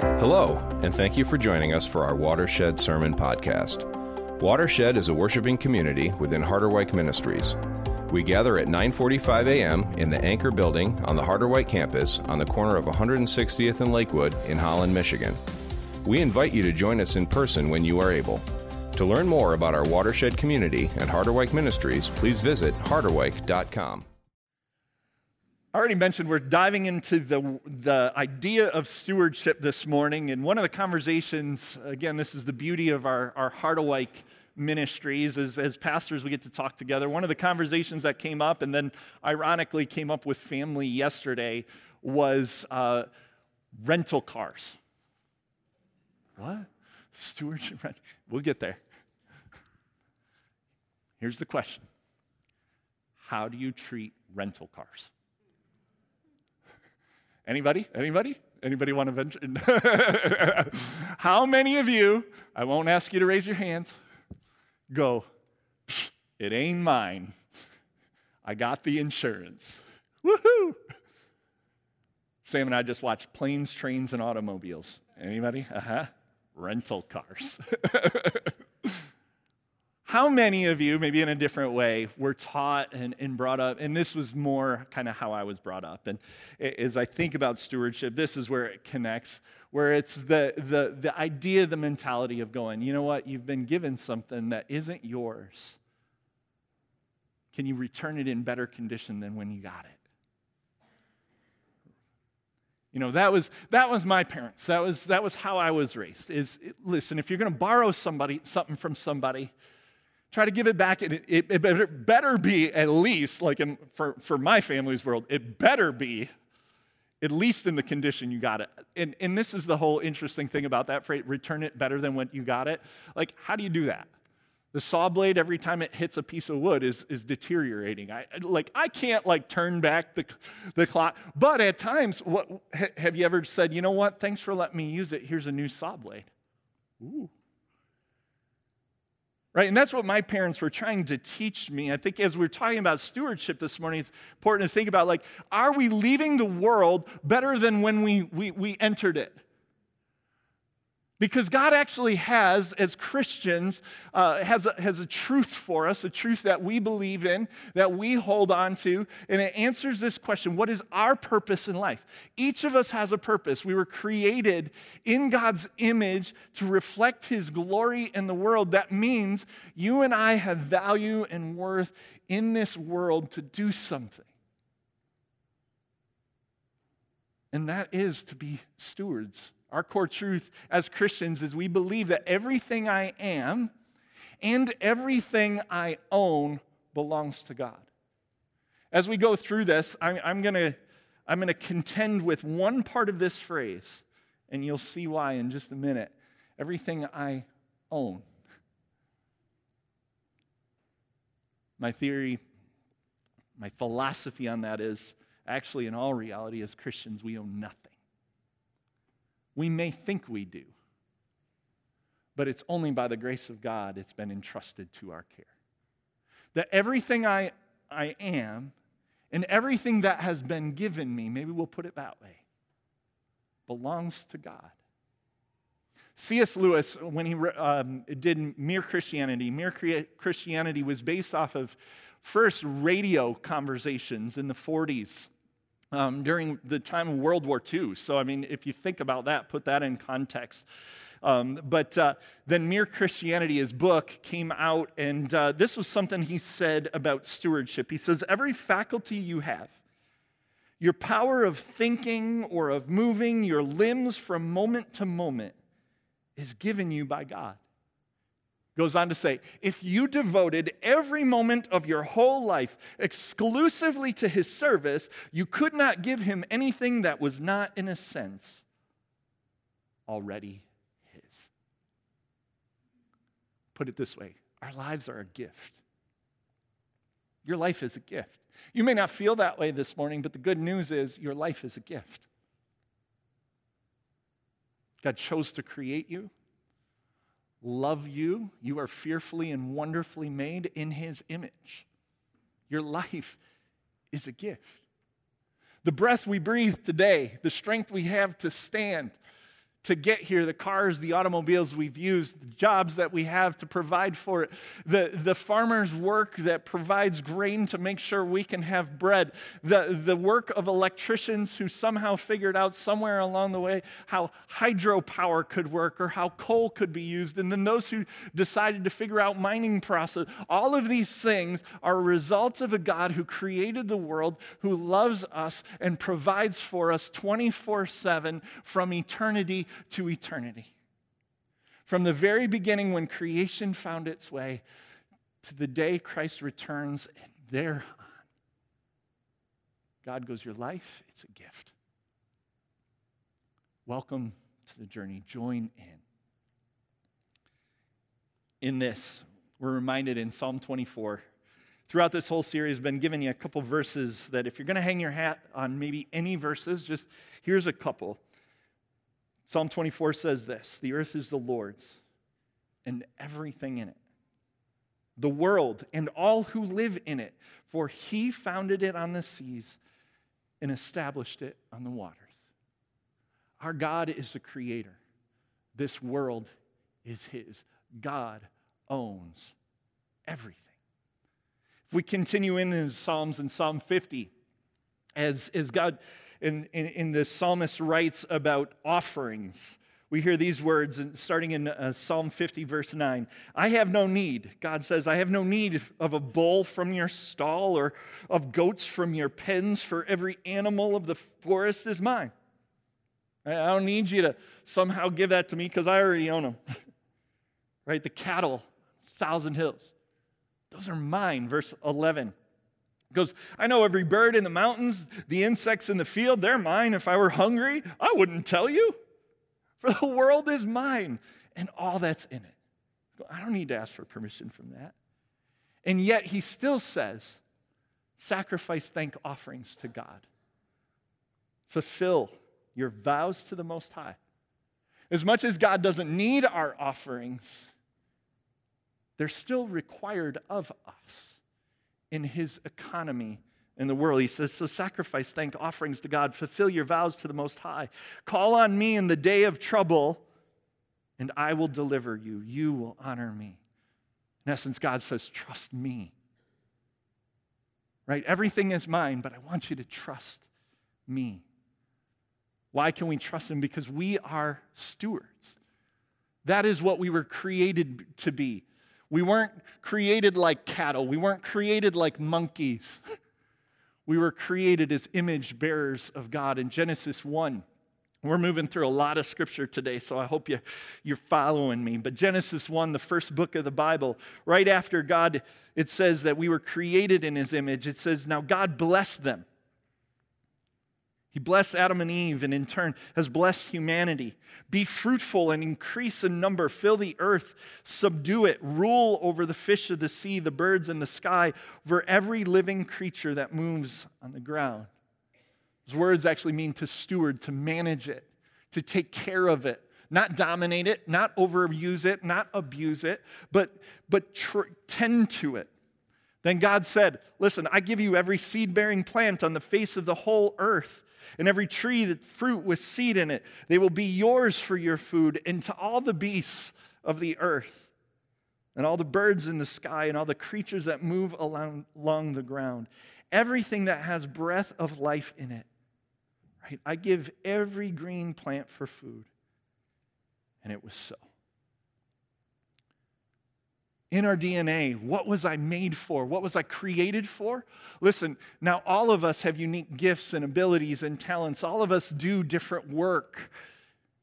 Hello, and thank you for joining us for our Watershed Sermon Podcast. Watershed is a worshiping community within Harderwyk Ministries. We gather at 9:45 a.m. in the Anchor Building on the Harderwyk campus on the corner of 160th and Lakewood in Holland, Michigan. We invite you to join us in person when you are able. To learn more about our Watershed community and Harderwyk Ministries, please visit harderwyk.com. I already mentioned we're diving into the, the idea of stewardship this morning. And one of the conversations, again, this is the beauty of our, our Harderwyk ministries. As, as pastors, we get to talk together. One of the conversations that came up, and then ironically came up with family yesterday, was uh, rental cars. What? Stewardship? rent? We'll get there. Here's the question How do you treat rental cars? Anybody? Anybody? Anybody want to venture? How many of you, I won't ask you to raise your hands, go, it ain't mine. I got the insurance. Woohoo! Sam and I just watched Planes, Trains, and Automobiles. Anybody? Uh huh. Rental cars. How many of you, maybe in a different way, were taught and, and brought up? And this was more kind of how I was brought up. And as I think about stewardship, this is where it connects, where it's the, the, the idea, the mentality of going, you know what, you've been given something that isn't yours. Can you return it in better condition than when you got it? You know, that was, that was my parents. That was, that was how I was raised. Is listen, if you're going to borrow somebody, something from somebody, try to give it back. It, it, it better be at least, like in, for, for my family's world, it better be at least in the condition you got it. And, and this is the whole interesting thing about that phrase return it better than when you got it. Like, how do you do that? The saw blade, every time it hits a piece of wood, is, is deteriorating. I, like, I can't like turn back the, the clock. But at times, what, have you ever said, you know what? Thanks for letting me use it. Here's a new saw blade. Ooh. Right? And that's what my parents were trying to teach me. I think as we're talking about stewardship this morning, it's important to think about like, are we leaving the world better than when we, we, we entered it? Because God actually has, as Christians, uh, has, a, has a truth for us, a truth that we believe in, that we hold on to, and it answers this question What is our purpose in life? Each of us has a purpose. We were created in God's image to reflect His glory in the world. That means you and I have value and worth in this world to do something. And that is to be stewards our core truth as Christians is we believe that everything I am and everything I own belongs to God. As we go through this, I'm, I'm going to I'm going to contend with one part of this phrase, and you'll see why in just a minute. Everything I own. My theory, my philosophy on that is actually, in all reality, as Christians, we own nothing. We may think we do, but it's only by the grace of God it's been entrusted to our care. That everything I, I am and everything that has been given me, maybe we'll put it that way, belongs to God. C.S. Lewis, when he um, did Mere Christianity, Mere Christianity was based off of first radio conversations in the 40s um, during the time of World War II. So, I mean, if you think about that, put that in context. Um, but uh, then Mere Christianity, his book, came out, and uh, this was something he said about stewardship. He says, Every faculty you have, your power of thinking or of moving your limbs from moment to moment, is given you by God. Goes on to say, if you devoted every moment of your whole life exclusively to his service, you could not give him anything that was not, in a sense, already his. Put it this way our lives are a gift. Your life is a gift. You may not feel that way this morning, but the good news is your life is a gift. God chose to create you love you. You are fearfully and wonderfully made in his image. Your life is a gift. The breath we breathe today, the strength we have to stand, to get here, the cars, the automobiles we've used, the jobs that we have to provide for it, the, the farmer's work that provides grain to make sure we can have bread, the, the work of electricians who somehow figured out somewhere along the way how hydropower could work or how coal could be used, and then those who decided to figure out mining process. All of these things are results of a God who created the world, who loves us and provides for us 24 7 from eternity to eternity. From the very beginning, when creation found its way, to the day Christ returns, and there God goes, Your life, it's a gift. Welcome to the journey. Join in. In this, we're reminded in Psalm 24. Throughout this whole series, I've been giving you a couple verses that if you're going to hang your hat on maybe any verses, just here's a couple. Psalm 24 says this The earth is the Lord's and everything in it, the world and all who live in it, for he founded it on the seas and established it on the waters. Our God is the creator. This world is his. God owns everything. If we continue in his Psalms in Psalm 50, as, as God in, in, in the psalmist writes about offerings. We hear these words starting in uh, Psalm 50, verse 9. I have no need, God says, I have no need of a bull from your stall or of goats from your pens, for every animal of the forest is mine. I don't need you to somehow give that to me because I already own them. right? The cattle, thousand hills, those are mine. Verse 11 goes, I know every bird in the mountains, the insects in the field, they're mine. If I were hungry, I wouldn't tell you. For the world is mine and all that's in it. I don't need to ask for permission from that. And yet he still says, sacrifice thank offerings to God. Fulfill your vows to the Most High. As much as God doesn't need our offerings, they're still required of us in his economy in the world. He says, So sacrifice thank offerings to God, fulfill your vows to the Most High. Call on me in the day of trouble, and I will deliver you. You will honor me. In essence, God says, Trust me. Right? Everything is mine, but I want you to trust me. Why can we trust Him? Because we are stewards. That is what we were created to be. We weren't created like cattle, we weren't created like monkeys. We were created as image bearers of God. In Genesis 1, we're moving through a lot of scripture today, so I hope you, you're following me. But Genesis 1, the first book of the Bible, right after God, it says that we were created in his image. It says, Now God blessed them. He blessed Adam and Eve and in turn has blessed humanity. Be fruitful and increase in number, fill the earth, subdue it, rule over the fish of the sea, the birds in the sky, over every living creature that moves on the ground. Those words actually mean to steward, to manage it, to take care of it, not dominate it, not overuse it, not abuse it, but, but tr- tend to it. Then God said, Listen, I give you every seed bearing plant on the face of the whole earth and every tree that fruit with seed in it. They will be yours for your food, and to all the beasts of the earth, and all the birds in the sky, and all the creatures that move along, along the ground. Everything that has breath of life in it. Right? I give every green plant for food. And it was so in our DNA. What was I made for? What was I created for? Listen, now all of us have unique gifts and abilities and talents. All of us do different work,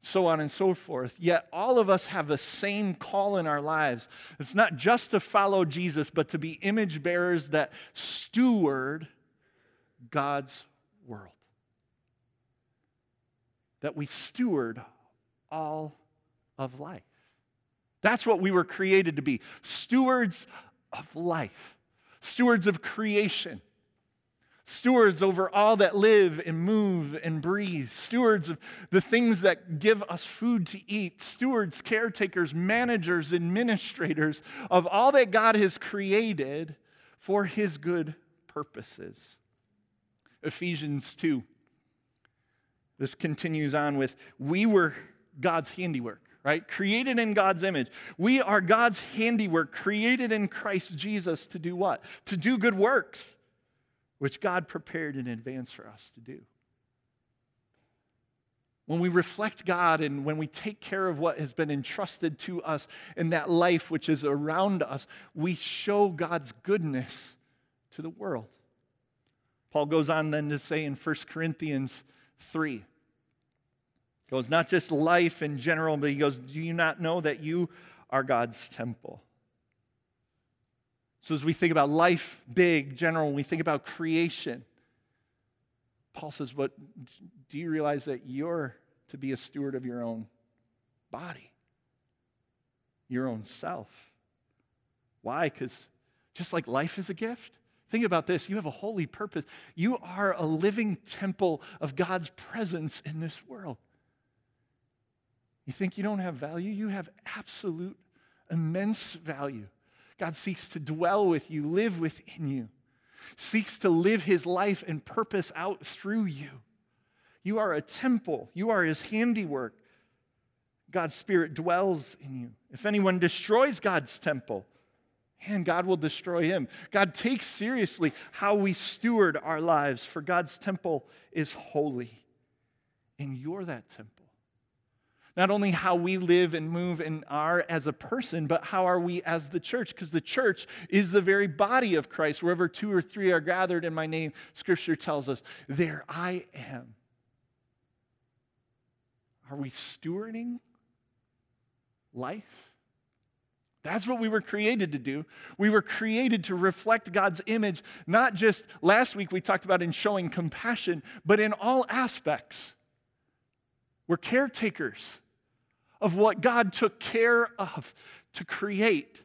so on and so forth. Yet all of us have the same call in our lives. It's not just to follow Jesus, but to be image bearers that steward God's world. That we steward all of life. That's what we were created to be stewards of life, stewards of creation, stewards over all that live and move and breathe, stewards of the things that give us food to eat, stewards, caretakers, managers, administrators of all that God has created for his good purposes. Ephesians 2. This continues on with We were God's handiwork, right? Created in God's image. We are God's handiwork, created in Christ Jesus to do what? To do good works, which God prepared in advance for us to do. When we reflect God and when we take care of what has been entrusted to us in that life which is around us, we show God's goodness to the world. Paul goes on then to say in 1 Corinthians 3, goes not just life in general, but he goes, Do you not know that you are God's temple? So as we think about life, big, general, when we think about creation, Paul says, But do you realize that you're to be a steward of your own body, your own self? Why? Because just like life is a gift, think about this you have a holy purpose. You are a living temple of God's presence in this world. You think you don't have value? You have absolute, immense value. God seeks to dwell with you, live within you seeks to live his life and purpose out through you. You are a temple, you are his handiwork. God's Spirit dwells in you. If anyone destroys God's temple, and God will destroy him. God takes seriously how we steward our lives, for God's temple is holy, and you're that temple not only how we live and move and are as a person, but how are we as the church? Because the church is the very body of Christ. Wherever two or three are gathered in my name, Scripture tells us, there I am. Are we stewarding life? That's what we were created to do. We were created to reflect God's image, not just last week we talked about in showing compassion, but in all aspects. We're caretakers of what God took care of to create,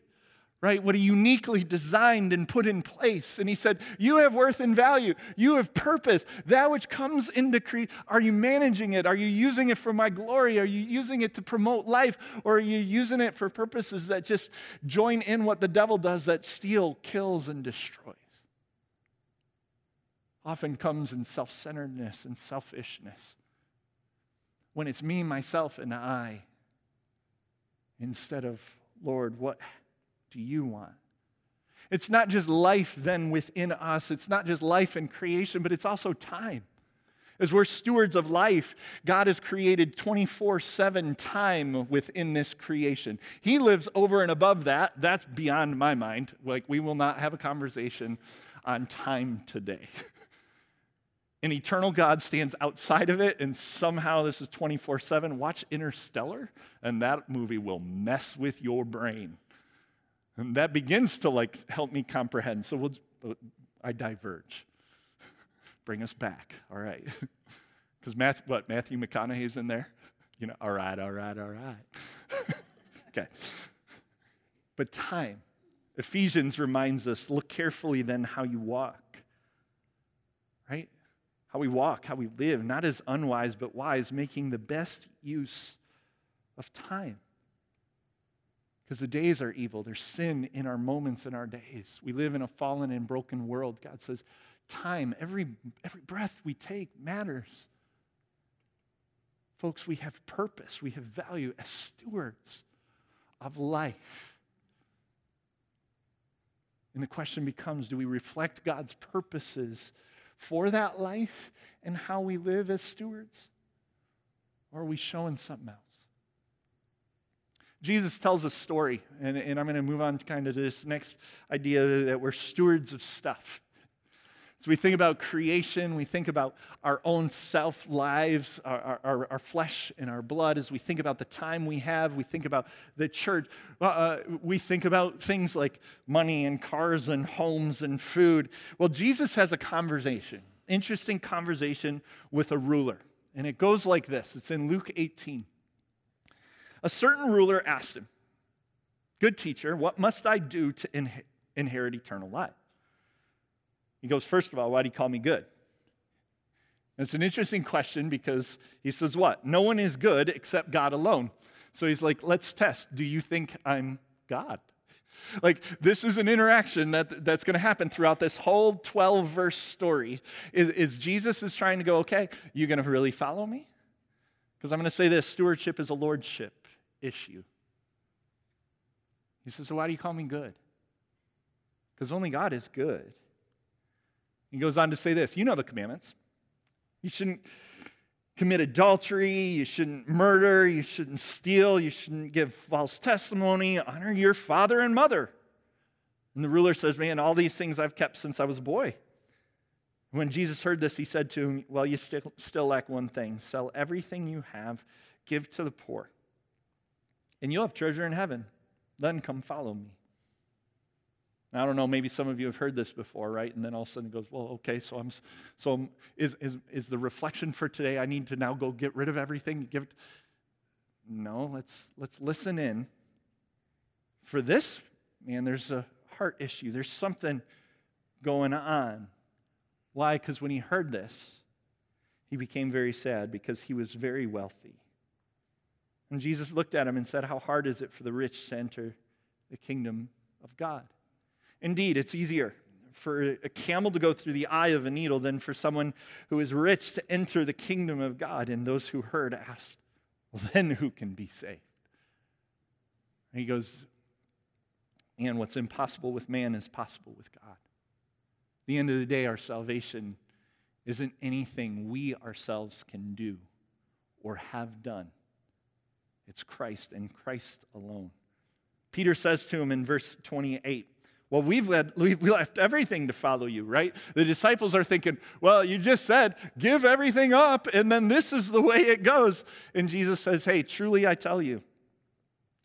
right? What He uniquely designed and put in place. And He said, You have worth and value. You have purpose. That which comes into create, are you managing it? Are you using it for my glory? Are you using it to promote life? Or are you using it for purposes that just join in what the devil does that steal, kills, and destroys? Often comes in self centeredness and selfishness. When it's me, myself, and I instead of, Lord, what do you want? It's not just life then within us, it's not just life and creation, but it's also time. As we're stewards of life, God has created 24 7 time within this creation. He lives over and above that. That's beyond my mind. Like, we will not have a conversation on time today. An eternal God stands outside of it, and somehow this is 24 7. Watch Interstellar, and that movie will mess with your brain. And that begins to like help me comprehend. So we'll, uh, I diverge. Bring us back, all right? Because Matthew, what, Matthew McConaughey's in there? You know, all right, all right, all right. okay. But time. Ephesians reminds us look carefully then how you walk, right? How we walk, how we live, not as unwise, but wise, making the best use of time. Because the days are evil. There's sin in our moments in our days. We live in a fallen and broken world. God says, time, every, every breath we take matters. Folks, we have purpose, we have value as stewards of life. And the question becomes do we reflect God's purposes? For that life and how we live as stewards? Or are we showing something else? Jesus tells a story, and, and I'm going to move on kind of to this next idea that we're stewards of stuff. We think about creation, we think about our own self lives, our, our, our, flesh and our blood. As we think about the time we have, we think about the church. Uh, we think about things like money and cars and homes and food. Well, Jesus has a conversation, interesting conversation with a ruler. And it goes like this it's in Luke 18. A certain ruler asked him, Good teacher, what must I do to inherit eternal life? He goes, First of all, why do you call me good? It's an interesting question because he says, What? No one is good except God alone. So he's like, Let's test. Do you think I'm God? Like, this is an interaction that, that's going to happen throughout this whole 12 verse story. Is, is Jesus is trying to go, Okay, you're going to really follow me? Because I'm going to say this stewardship is a lordship issue. He says, So why do you call me good? Because only God is good. He goes on to say this You know the commandments. You shouldn't commit adultery, you shouldn't murder, you shouldn't steal, you shouldn't give false testimony, honor your father and mother. And the ruler says, Man, all these things I've kept since I was a boy. When Jesus heard this, he said to him, Well, you still, still lack one thing. Sell everything you have, give to the poor, and you'll have treasure in heaven. Then come follow me. I don't know, maybe some of you have heard this before, right? And then all of a sudden it goes, well, okay, so I'm, so I'm, is, is, is the reflection for today, I need to now go get rid of everything? Give it? No, let's, let's listen in. For this, man, there's a heart issue. There's something going on. Why? Because when he heard this, he became very sad because he was very wealthy. And Jesus looked at him and said, How hard is it for the rich to enter the kingdom of God? Indeed, it's easier for a camel to go through the eye of a needle than for someone who is rich to enter the kingdom of God. And those who heard asked, Well, then who can be saved? And he goes, And what's impossible with man is possible with God. At the end of the day, our salvation isn't anything we ourselves can do or have done. It's Christ and Christ alone. Peter says to him in verse 28 well, we've, led, we left everything to follow you, right? The disciples are thinking, well, you just said, give everything up, and then this is the way it goes. And Jesus says, hey, truly I tell you,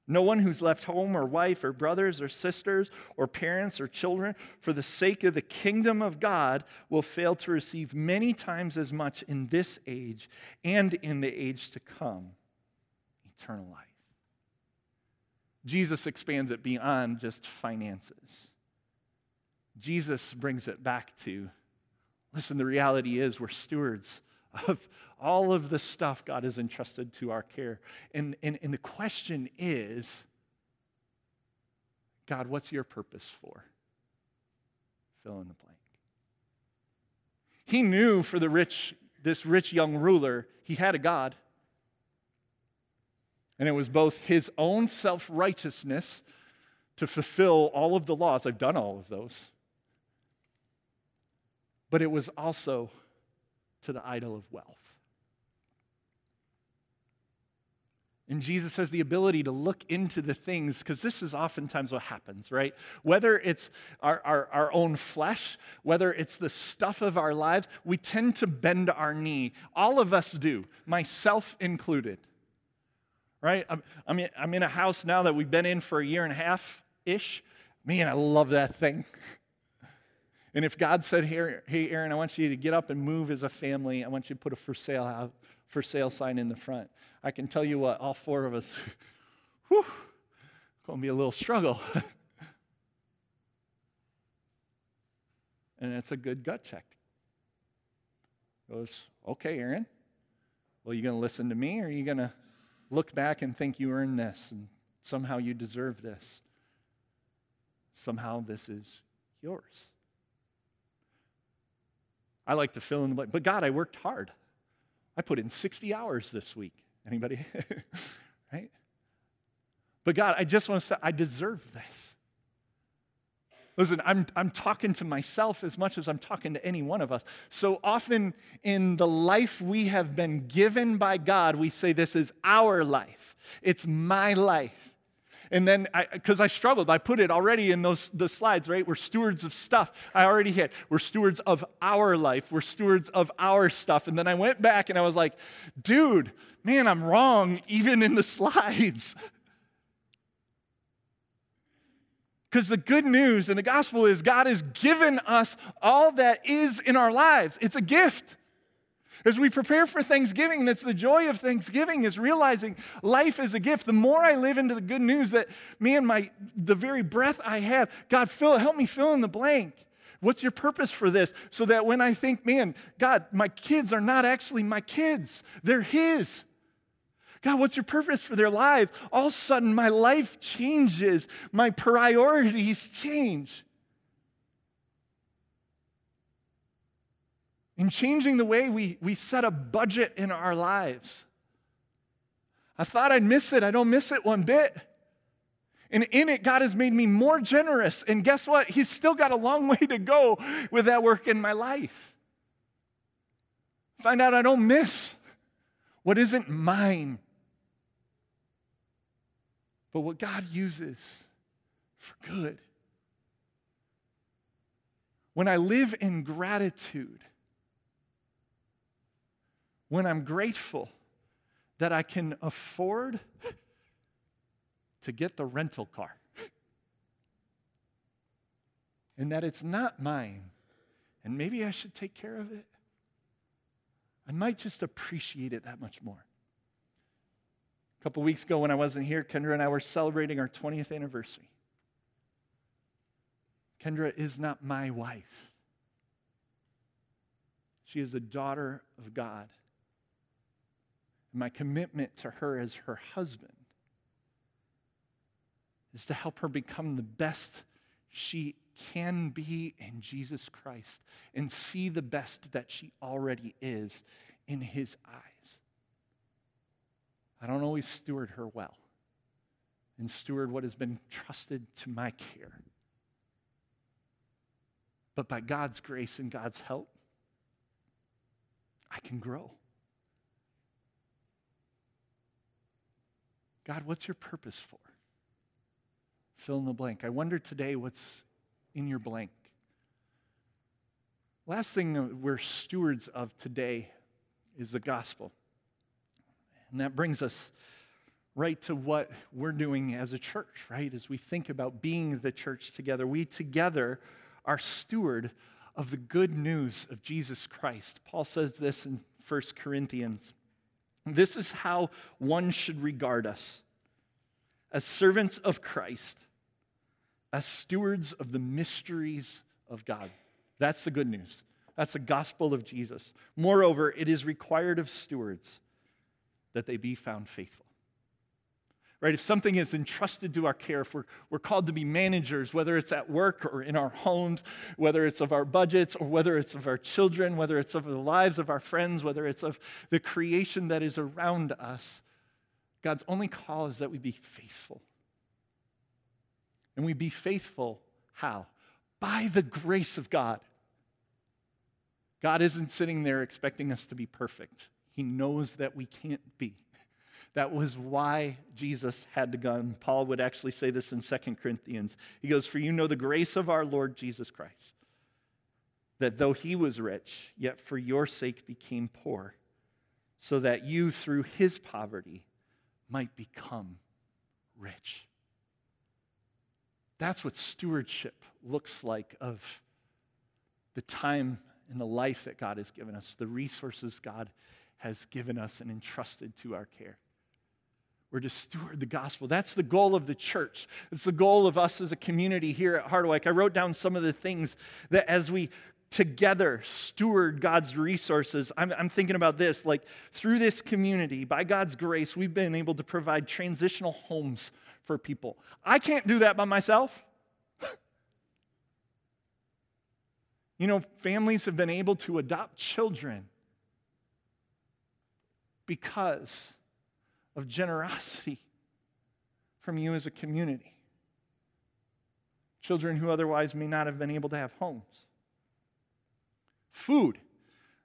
no one who's left home or wife or brothers or sisters or parents or children for the sake of the kingdom of God will fail to receive many times as much in this age and in the age to come eternal life. Jesus expands it beyond just finances. Jesus brings it back to listen, the reality is we're stewards of all of the stuff God has entrusted to our care. And, and, and the question is God, what's your purpose for? Fill in the blank. He knew for the rich, this rich young ruler, he had a God. And it was both his own self righteousness to fulfill all of the laws. I've done all of those but it was also to the idol of wealth. And Jesus has the ability to look into the things, because this is oftentimes what happens, right? Whether it's our, our, our, own flesh, whether it's the stuff of our lives, we tend to bend our knee. All of us do, myself included, right? I'm, I'm, in, I'm in a house now that we've been in for a year and a half ish. Man, I love that thing. And if God said, hey, Aaron, I want you to get up and move as a family, I want you to put a for sale, out, for sale sign in the front. I can tell you what, all four of us, whew, going to be a little struggle. and it's a good gut check. Goes, okay, Aaron. Well, you going to listen to me or are you going to look back and think you earned this and somehow you deserve this? Somehow this is yours. I like to fill in the blank. But God, I worked hard. I put in 60 hours this week. Anybody? right? But God, I just want to say, I deserve this. Listen, I'm, I'm talking to myself as much as I'm talking to any one of us. So often in the life we have been given by God, we say, This is our life. It's my life. And then, because I, I, struggled, I put it already in those the slides, right? We're stewards of stuff. I already hit. We're stewards of our life. We're stewards of our stuff. And then I went back and I was like, dude, man, I'm wrong even in the slides. Because the good news and the gospel is God has given us all that is in our lives. It's a gift. As we prepare for Thanksgiving, that's the joy of Thanksgiving is realizing life is a gift. The more I live into the good news that me and my the very breath I have, God, fill, help me fill in the blank. What's your purpose for this? So that when I think, man, God, my kids are not actually my kids, they're His. God, what's your purpose for their lives? All of a sudden, my life changes, my priorities change. In changing the way we, we set a budget in our lives. I thought I'd miss it. I don't miss it one bit. And in it, God has made me more generous. And guess what? He's still got a long way to go with that work in my life. Find out I don't miss what isn't mine, but what God uses for good. When I live in gratitude, when I'm grateful that I can afford to get the rental car. and that it's not mine. And maybe I should take care of it. I might just appreciate it that much more. A couple weeks ago, when I wasn't here, Kendra and I were celebrating our 20th anniversary. Kendra is not my wife, she is a daughter of God. My commitment to her as her husband is to help her become the best she can be in Jesus Christ and see the best that she already is in His eyes. I don't always steward her well and steward what has been trusted to my care. But by God's grace and God's help, I can grow. God, what's your purpose for? fill in the blank. I wonder today what's in your blank. Last thing we're stewards of today is the gospel. And that brings us right to what we're doing as a church, right? As we think about being the church together, we together are steward of the good news of Jesus Christ. Paul says this in 1 Corinthians. This is how one should regard us as servants of Christ as stewards of the mysteries of God. That's the good news. That's the gospel of Jesus. Moreover, it is required of stewards that they be found faithful. Right? If something is entrusted to our care, if we're, we're called to be managers, whether it's at work or in our homes, whether it's of our budgets or whether it's of our children, whether it's of the lives of our friends, whether it's of the creation that is around us, God's only call is that we be faithful and we be faithful. How? By the grace of God. God isn't sitting there expecting us to be perfect. He knows that we can't be. That was why Jesus had to come. Paul would actually say this in 2 Corinthians. He goes, For you know the grace of our Lord Jesus Christ, that though he was rich, yet for your sake became poor, so that you through his poverty might become rich. That's what stewardship looks like of the time and the life that God has given us, the resources God has given us and entrusted to our care. We're to steward the gospel. That's the goal of the church. It's the goal of us as a community here at Harderwyk. I wrote down some of the things that as we together steward God's resources, I'm, I'm, thinking about this like through this community, by God's grace, we've been able to provide transitional homes for people. I can't do that by myself. you know, families have been able to adopt children because of generosity from you as a community. Children who otherwise may not have been able to have homes. Food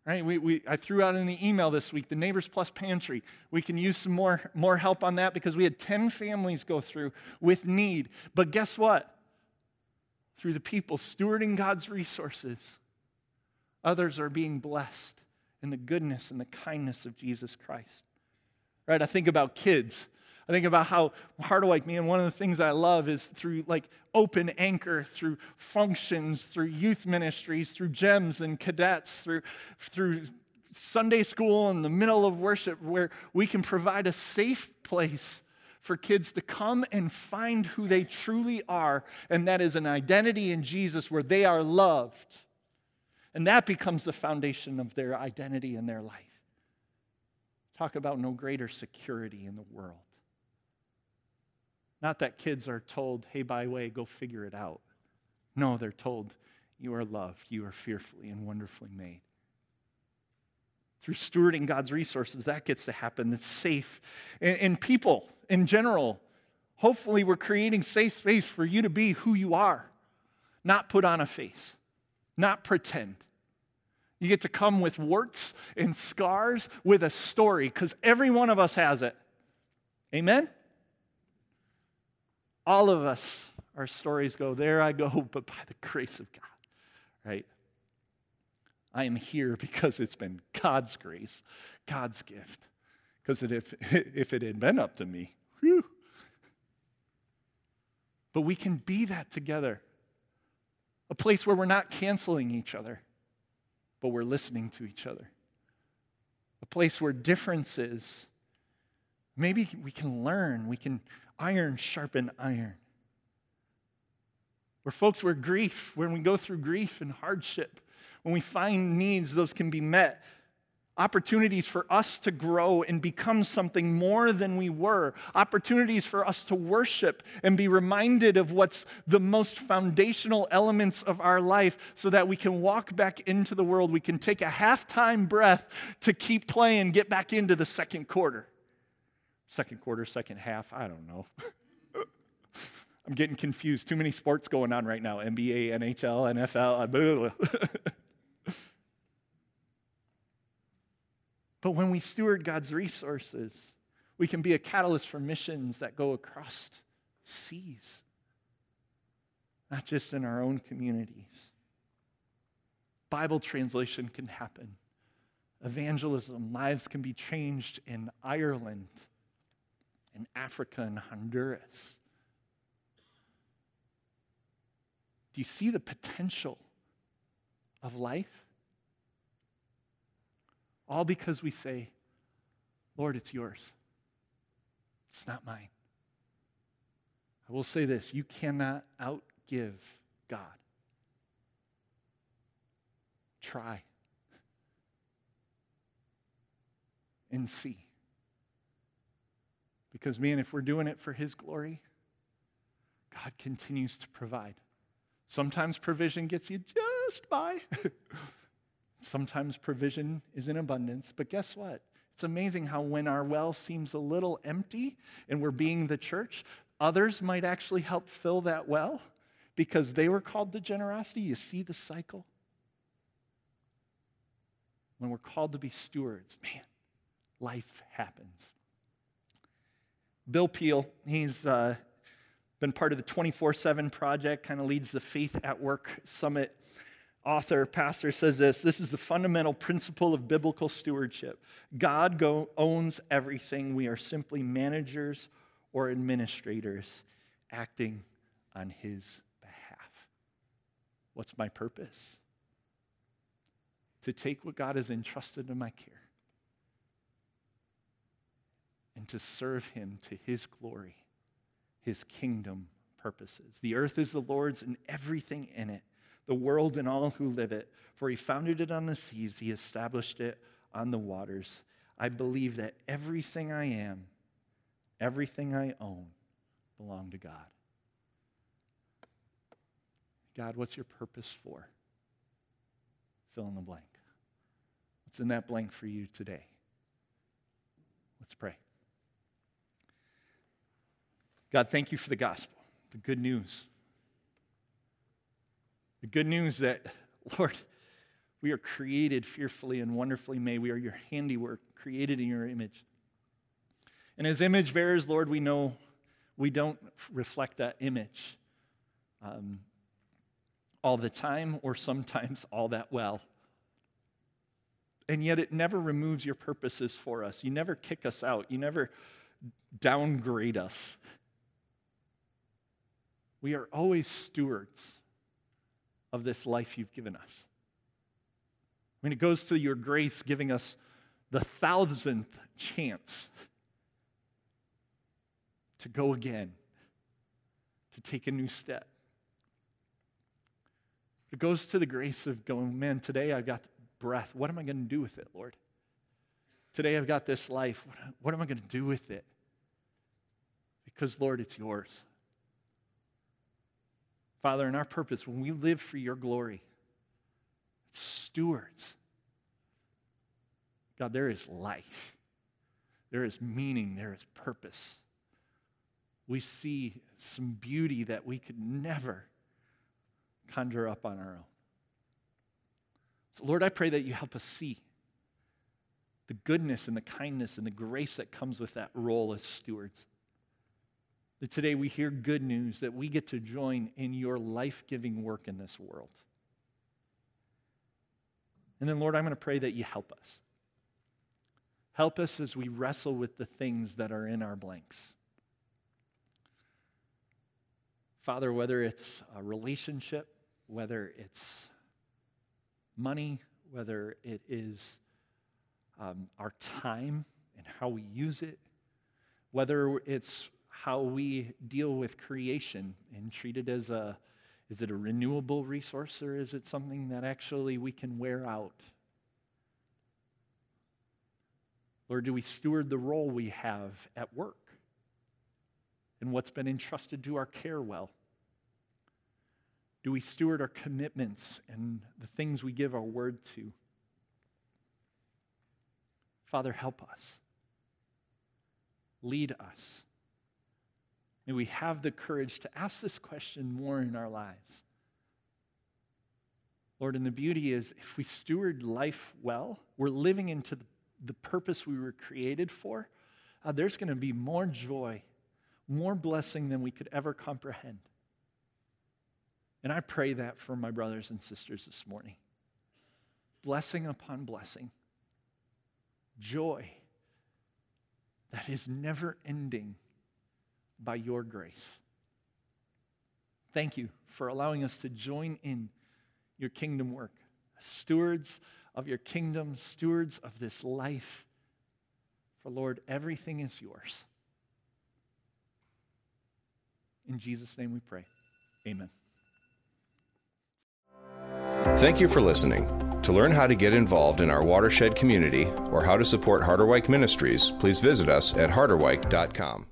Right? We, we, I threw out in the email this week the Neighbors Plus Pantry. We can use some more, more help on that because we had 10 families go through with need. But guess what? Through the people stewarding God's resources, others are being blessed in the goodness and the kindness of Jesus Christ. Right? I think about kids. I think about how Harderwyk, man, one of the things I love is through like open anchor, through functions, through youth ministries, through gems and cadets, through, through Sunday school in the middle of worship, where we can provide a safe place for kids to come and find who they truly are, and that is an identity in Jesus where they are loved. And that becomes the foundation of their identity in their life. Talk about no greater security in the world. Not that kids are told, hey, by the way, go figure it out. No, they're told, you are loved, you are fearfully and wonderfully made. through stewarding God's resources, that gets to happen. That's safe. And, and people in general, hopefully, we're creating safe space for you to be who you are, not put on a face, not pretend. You get to come with warts and scars with a story because every one of us has it. Amen? All of us, our stories go, there I go, but by the grace of God, right? I am here because it's been God's grace, God's gift. Because if, if it had been up to me, whew. But we can be that together. A place where we're not canceling each other, but we're listening to each other. A place where differences, maybe we can learn, we can iron sharpen iron. Where folks, where grief, when we go through grief and hardship, when we find needs, those can be met. Opportunities for us to grow and become something more than we were. Opportunities for us to worship and be reminded of what's the most foundational elements of our life so that we can walk back into the world. We can take a halftime breath to keep playing, get back into the second quarter. Second quarter, second half, I don't know. I'm getting confused. Too many sports going on right now NBA, NHL, NFL. But when we steward God's resources, we can be a catalyst for missions that go across seas, not just in our own communities. Bible translation can happen. Evangelism, lives can be changed in Ireland, in Africa, and Honduras. Do you see the potential of life? All because we say, Lord, it's yours. It's not mine. I will say this you cannot outgive God. Try and see. Because, man, if we're doing it for His glory, God continues to provide. Sometimes provision gets you just by. Sometimes provision is in abundance, but guess what? It's amazing how when our well seems a little empty and we're being the church, others might actually help fill that well because they were called to generosity. You see the cycle? When we're called to be stewards, man, life happens. Bill Peel, he's uh, been part of the 24 7 project, kind of leads the Faith at Work Summit author, pastor says this this is the fundamental principle of biblical stewardship. God go, owns everything. We are simply managers or administrators acting on his behalf. What's my purpose? To take what God has entrusted to my care and to serve him to his glory, his kingdom purposes. The earth is the Lord's and everything in it the world and all who live it. For he founded it on the seas, he established it on the waters. I believe that everything I am, everything I own, belong to God. God, what's your purpose for? Fill in the blank. What's in that blank for you today? Let's pray. God, thank you for the gospel, the good news the good news that, Lord, we are created fearfully and wonderfully made. We are your handiwork, created in your image. And as image bearers, Lord, we know we don't reflect that image um, all the time or sometimes all that well. And yet it never removes your purposes for us. You never kick us out, you never downgrade us. We are always stewards of this life you've given us. I mean, it goes to your grace giving us the thousandth chance to go again, to take a new step. It goes to the grace of going, man, today I've got breath. What am I going to do with it, Lord? Today I've got this life. What, am I going to do with it? Because, Lord, it's yours. Father, in our purpose, when we live for your glory, stewards. God, there is life, there is meaning, there is purpose. We see some beauty that we could never conjure up on our own. So, Lord, I pray that you help us see the goodness and the kindness and the grace that comes with that role as stewards. That today we hear good news that we get to join in your life giving work in this world. And then, Lord, I'm going to pray that you help us. Help us as we wrestle with the things that are in our blanks. Father, whether it's a relationship, whether it's money, whether it is um, our time and how we use it, whether it's how we deal with creation and treat it as a is it a renewable resource or is it something that actually we can wear out? Lord, do we steward the role we have at work and what's been entrusted to our care well? Do we steward our commitments and the things we give our word to? Father, help us. Lead us. May we have the courage to ask this question more in our lives. Lord, and the beauty is if we steward life well, we're living into the, purpose we were created for, uh, there's going to be more joy, more blessing than we could ever comprehend. And I pray that for my brothers and sisters this morning. Blessing upon blessing, joy that is never ending by your grace. Thank you for allowing us to join in your kingdom work, stewards of your kingdom, stewards of this life. For Lord, everything is yours. In Jesus' name we pray. Amen. Thank you for listening. To learn how to get involved in our watershed community or how to support Harderwyk Ministries, please visit us at harderwyk.com.